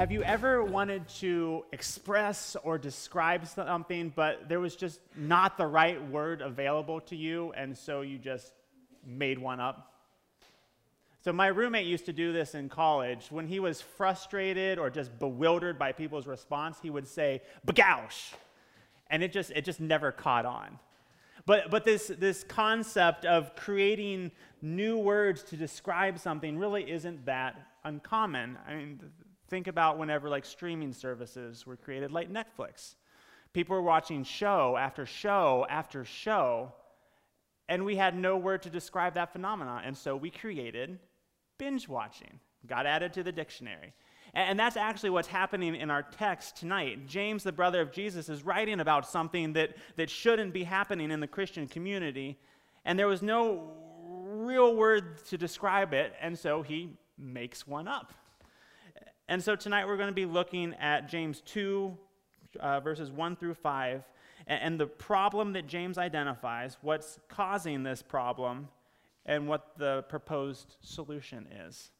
Have you ever wanted to express or describe something, but there was just not the right word available to you, and so you just made one up? So, my roommate used to do this in college. When he was frustrated or just bewildered by people's response, he would say, bagoush. And it just, it just never caught on. But, but this, this concept of creating new words to describe something really isn't that uncommon. I mean, think about whenever like streaming services were created, like Netflix. People were watching show after show after show, and we had no word to describe that phenomenon. And so we created binge watching, got added to the dictionary. And that's actually what's happening in our text tonight. James, the brother of Jesus, is writing about something that, that shouldn't be happening in the Christian community. And there was no real word to describe it, and so he makes one up. And so tonight we're going to be looking at James 2, uh, verses 1 through 5, and, and the problem that James identifies, what's causing this problem, and what the proposed solution is.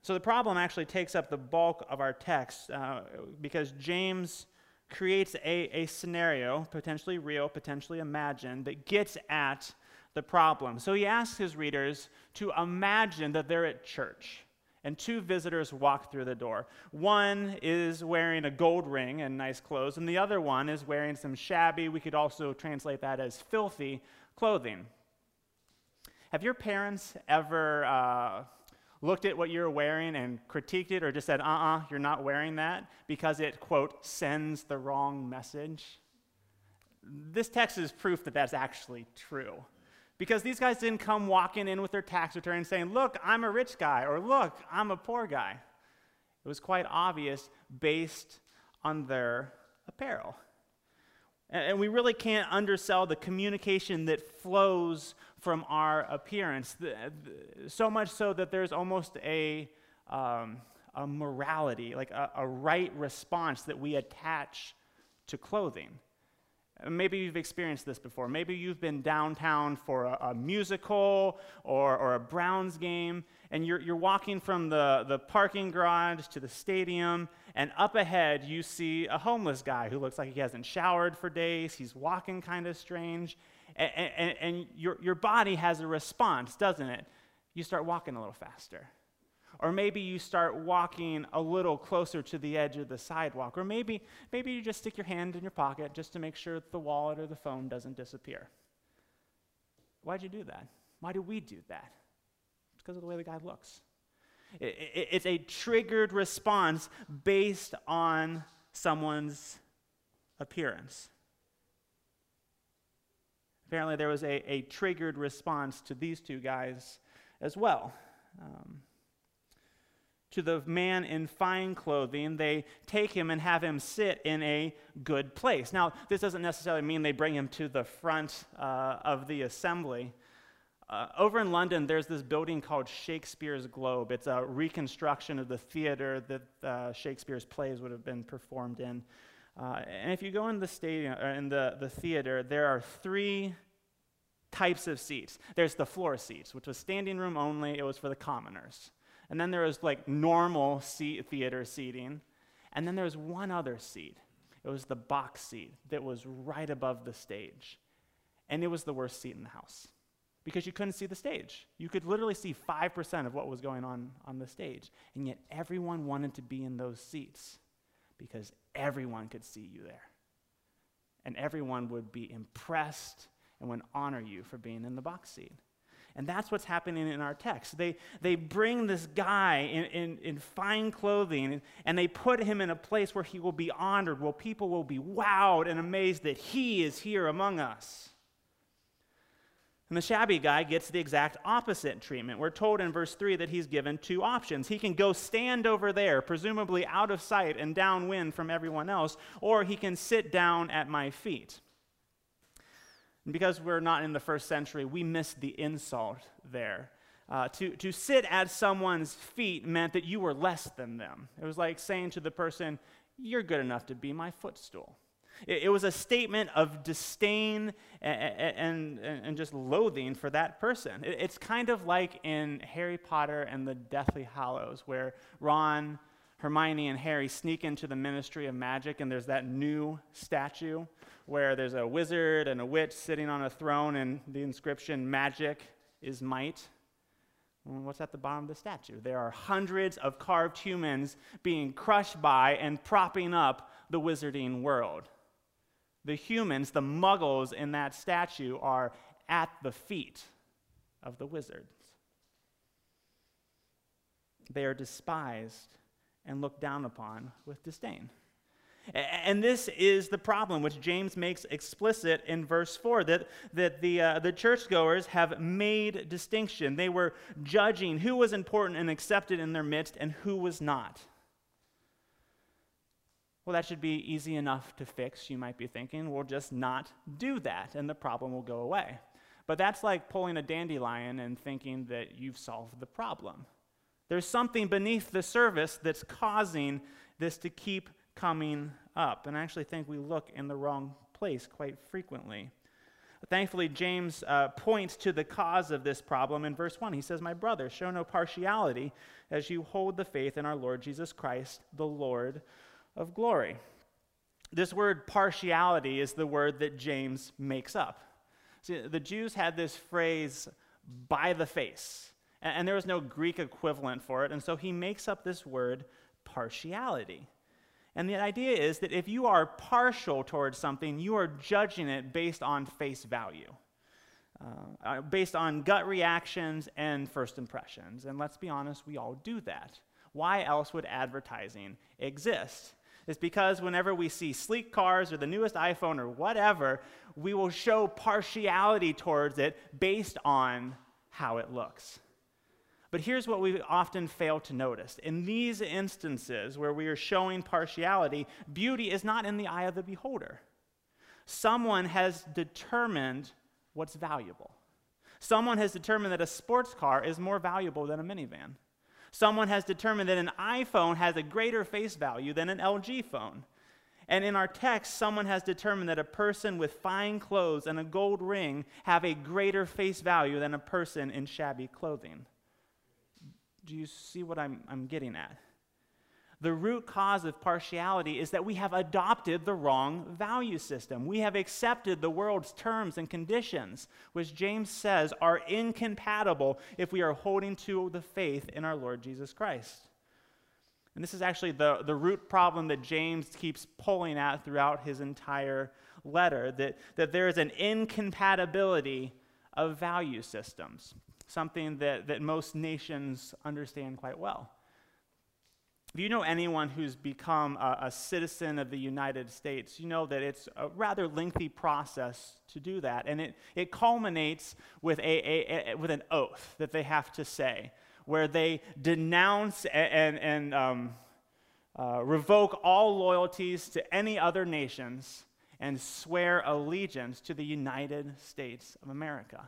So the problem actually takes up the bulk of our text uh, because James creates a, a scenario, potentially real, potentially imagined, that gets at the problem. So he asks his readers to imagine that they're at church and two visitors walk through the door. One is wearing a gold ring and nice clothes, and the other one is wearing some shabby, we could also translate that as filthy, clothing. Have your parents ever uh, looked at what you're wearing and critiqued it or just said, uh uh-uh, uh, you're not wearing that because it, quote, sends the wrong message? This text is proof that that's actually true. Because these guys didn't come walking in with their tax return saying, Look, I'm a rich guy, or Look, I'm a poor guy. It was quite obvious based on their apparel. And we really can't undersell the communication that flows from our appearance. So much so that there's almost a, um, a morality, like a, a right response that we attach to clothing. Maybe you've experienced this before. Maybe you've been downtown for a, a musical or, or, a Browns game, and you're, you're walking from the, the parking garage to the stadium, and up ahead you see a homeless guy who looks like he hasn't showered for days. He's walking kind of strange, and, and, and your, your body has a response, doesn't it? You start walking a little faster. Or maybe you start walking a little closer to the edge of the sidewalk. Or maybe, maybe you just stick your hand in your pocket just to make sure the wallet or the phone doesn't disappear. Why'd you do that? Why do we do that? It's because of the way the guy looks. It, it, it's a triggered response based on someone's appearance. Apparently, there was a, a triggered response to these two guys as well. Um, to the man in fine clothing, they take him and have him sit in a good place. Now, this doesn't necessarily mean they bring him to the front uh, of the assembly. Uh, over in London, there's this building called Shakespeare's Globe. It's a reconstruction of the theater that uh, Shakespeare's plays would have been performed in. Uh, and if you go in the stadium, or in the, the theater, there are three types of seats. There's the floor seats, which was standing room only. It was for the commoners. And then there was like normal seat, theater seating. And then there was one other seat. It was the box seat that was right above the stage. And it was the worst seat in the house because you couldn't see the stage. You could literally see 5% of what was going on on the stage. And yet everyone wanted to be in those seats because everyone could see you there. And everyone would be impressed and would honor you for being in the box seat. And that's what's happening in our text. They, they bring this guy in, in, in fine clothing and they put him in a place where he will be honored, where people will be wowed and amazed that he is here among us. And the shabby guy gets the exact opposite treatment. We're told in verse 3 that he's given two options. He can go stand over there, presumably out of sight and downwind from everyone else, or he can sit down at my feet. And because we're not in the first century, we miss the insult there. Uh, to, to sit at someone's feet meant that you were less than them. It was like saying to the person, You're good enough to be my footstool. It, it was a statement of disdain and, and, and, just loathing for that person. It, it's kind of like in Harry Potter and the Deathly Hallows, where Ron Hermione and Harry sneak into the Ministry of Magic, and there's that new statue where there's a wizard and a witch sitting on a throne, and the inscription, Magic is Might. Mm, what's at the bottom of the statue? There are hundreds of carved humans being crushed by and propping up the wizarding world. The humans, the muggles in that statue, are at the feet of the wizards. They are despised and looked down upon with disdain. And this is the problem, which James makes explicit in verse 4 that, that the, uh, the churchgoers have made distinction. They were judging who was important and accepted in their midst and who was not. Well, that should be easy enough to fix, you might be thinking. We'll just not do that, and the problem will go away. But that's like pulling a dandelion and thinking that you've solved the problem. There's something beneath the surface that's causing this to keep coming up. And I actually think we look in the wrong place quite frequently. Thankfully, James uh, points to the cause of this problem in verse 1. He says, My brother, show no partiality as you hold the faith in our Lord Jesus Christ, the Lord of glory. This word partiality is the word that James makes up. See, the Jews had this phrase, by the face, and, there was no Greek equivalent for it, and so he makes up this word, partiality. And the idea is that if you are partial towards something, you are judging it based on face value, uh, uh based on gut reactions and first impressions. And let's be honest, we all do that. Why else would advertising exist? is because whenever we see sleek cars or the newest iPhone or whatever, we will show partiality towards it based on how it looks. But here's what we often fail to notice. In these instances where we are showing partiality, beauty is not in the eye of the beholder. Someone has determined what's valuable. Someone has determined that a sports car is more valuable than a minivan. Someone has determined that an iPhone has a greater face value than an LG phone. And in our text, someone has determined that a person with fine clothes and a gold ring have a greater face value than a person in shabby clothing. Do you see what I'm, I'm getting at? The root cause of partiality is that we have adopted the wrong value system. We have accepted the world's terms and conditions, which James says are incompatible if we are holding to the faith in our Lord Jesus Christ. And this is actually the, the root problem that James keeps pulling at throughout his entire letter that, that there is an incompatibility of value systems, something that, that most nations understand quite well. If you know anyone who's become a, a, citizen of the United States, you know that it's a rather lengthy process to do that. And it, it culminates with, a, a, a with an oath that they have to say, where they denounce and, and, um, uh, revoke all loyalties to any other nations and swear allegiance to the United States of America.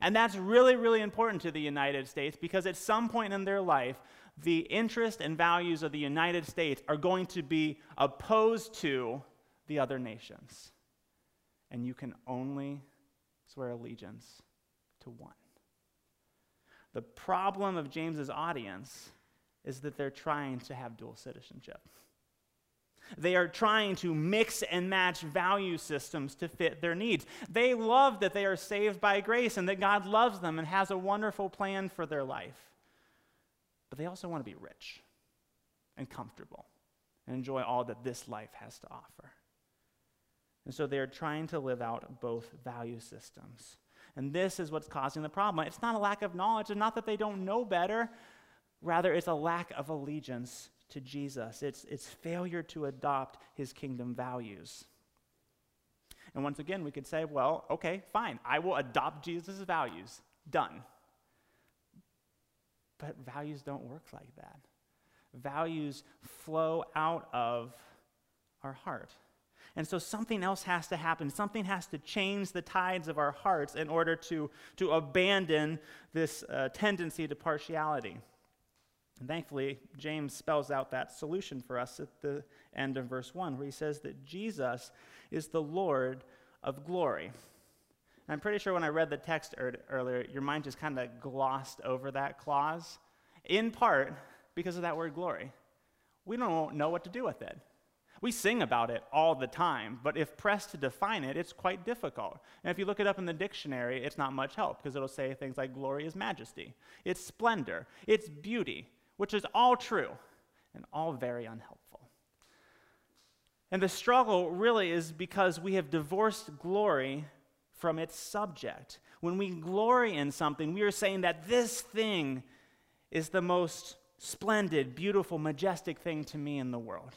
And that's really, really important to the United States because at some point in their life, the interests and values of the United States are going to be opposed to the other nations. And you can only swear allegiance to one. The problem of James's audience is that they're trying to have dual citizenship. They are trying to mix and match value systems to fit their needs. They love that they are saved by grace and that God loves them and has a wonderful plan for their life. But they also want to be rich and comfortable and enjoy all that this life has to offer. And so they are trying to live out both value systems. And this is what's causing the problem. It's not a lack of knowledge, and not that they don't know better. Rather, it's a lack of allegiance to Jesus. It's, it's failure to adopt his kingdom values. And once again, we could say, well, okay, fine. I will adopt Jesus' values. Done. But values don't work like that. Values flow out of our heart. And so something else has to happen. Something has to change the tides of our hearts in order to, to abandon this uh, tendency to partiality. And thankfully, James spells out that solution for us at the end of verse 1, where he says that Jesus is the Lord of glory. And I'm pretty sure when I read the text er- earlier, your mind just kind of glossed over that clause, in part because of that word glory. we don't know what to do with it. We sing about it all the time, but if pressed to define it, it's quite difficult. And if you look it up in the dictionary, it's not much help because it'll say things like glory is majesty, it's splendor, it's beauty, which is all true and all very unhelpful. And the struggle really is because we have divorced glory from its subject. When we glory in something, we are saying that this thing is the most splendid, beautiful, majestic thing to me in the world.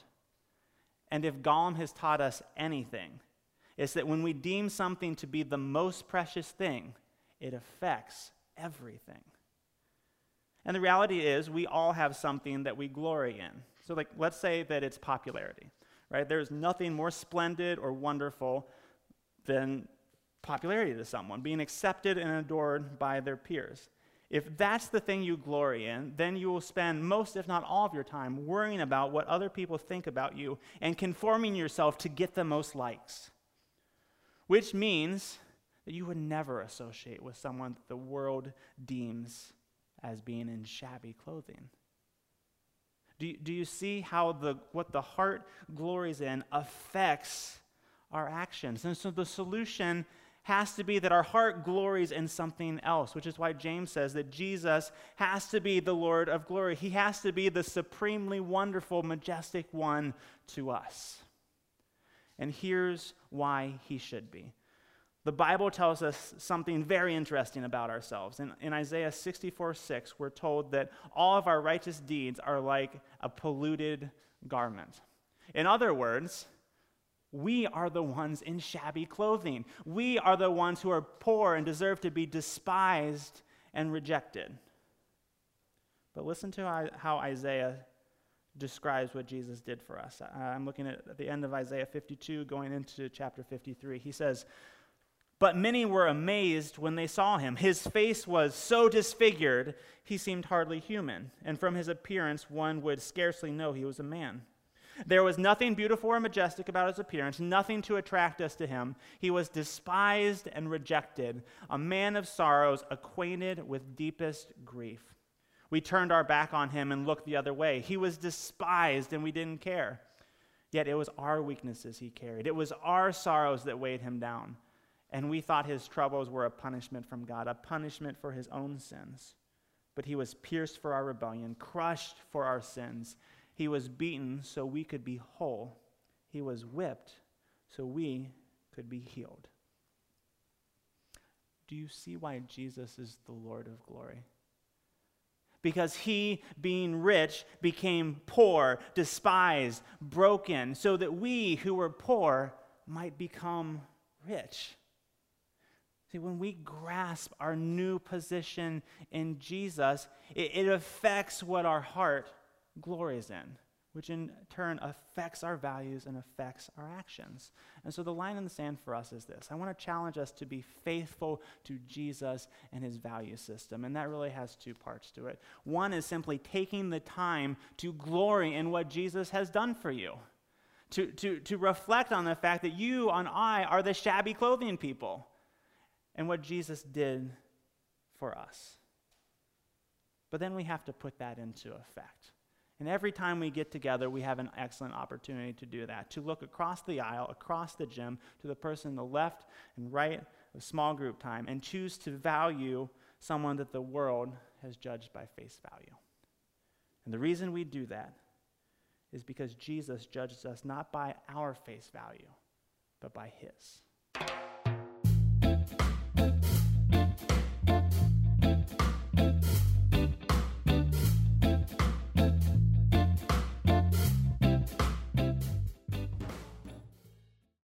And if Gollum has taught us anything, it's that when we deem something to be the most precious thing, it affects everything. And the reality is, we all have something that we glory in. So, like, let's say that it's popularity, right? There's nothing more splendid or wonderful than popularity to someone, being accepted and adored by their peers. If that's the thing you glory in, then you will spend most, if not all, of your time worrying about what other people think about you and conforming yourself to get the most likes. Which means that you would never associate with someone that the world deems as being in shabby clothing. Do you, do you see how the, what the heart glories in affects our actions? And so the solution has to be that our heart glories in something else, which is why James says that Jesus has to be the Lord of glory. He has to be the supremely wonderful, majestic one to us. And here's why he should be. The Bible tells us something very interesting about ourselves. In, in Isaiah 64 6, we're told that all of our righteous deeds are like a polluted garment. In other words, we are the ones in shabby clothing. We are the ones who are poor and deserve to be despised and rejected. But listen to how Isaiah describes what Jesus did for us. I'm looking at the end of Isaiah 52, going into chapter 53. He says, But many were amazed when they saw him. His face was so disfigured, he seemed hardly human, and from his appearance, one would scarcely know he was a man. There was nothing beautiful or majestic about his appearance, nothing to attract us to him. He was despised and rejected, a man of sorrows, acquainted with deepest grief. We turned our back on him and looked the other way. He was despised and we didn't care. Yet it was our weaknesses he carried, it was our sorrows that weighed him down. And we thought his troubles were a punishment from God, a punishment for his own sins. But he was pierced for our rebellion, crushed for our sins. He was beaten so we could be whole. He was whipped so we could be healed. Do you see why Jesus is the Lord of glory? Because he, being rich, became poor, despised, broken, so that we who were poor might become rich. See, when we grasp our new position in Jesus, it, it affects what our heart glories in, which in turn affects our values and affects our actions. And so the line in the sand for us is this I want to challenge us to be faithful to Jesus and his value system. And that really has two parts to it. One is simply taking the time to glory in what Jesus has done for you. To, to, to reflect on the fact that you and I are the shabby clothing people and what Jesus did for us. But then we have to put that into effect. And every time we get together, we have an excellent opportunity to do that, to look across the aisle, across the gym, to the person on the left and right of small group time, and choose to value someone that the world has judged by face value. And the reason we do that is because Jesus judges us not by our face value, but by his.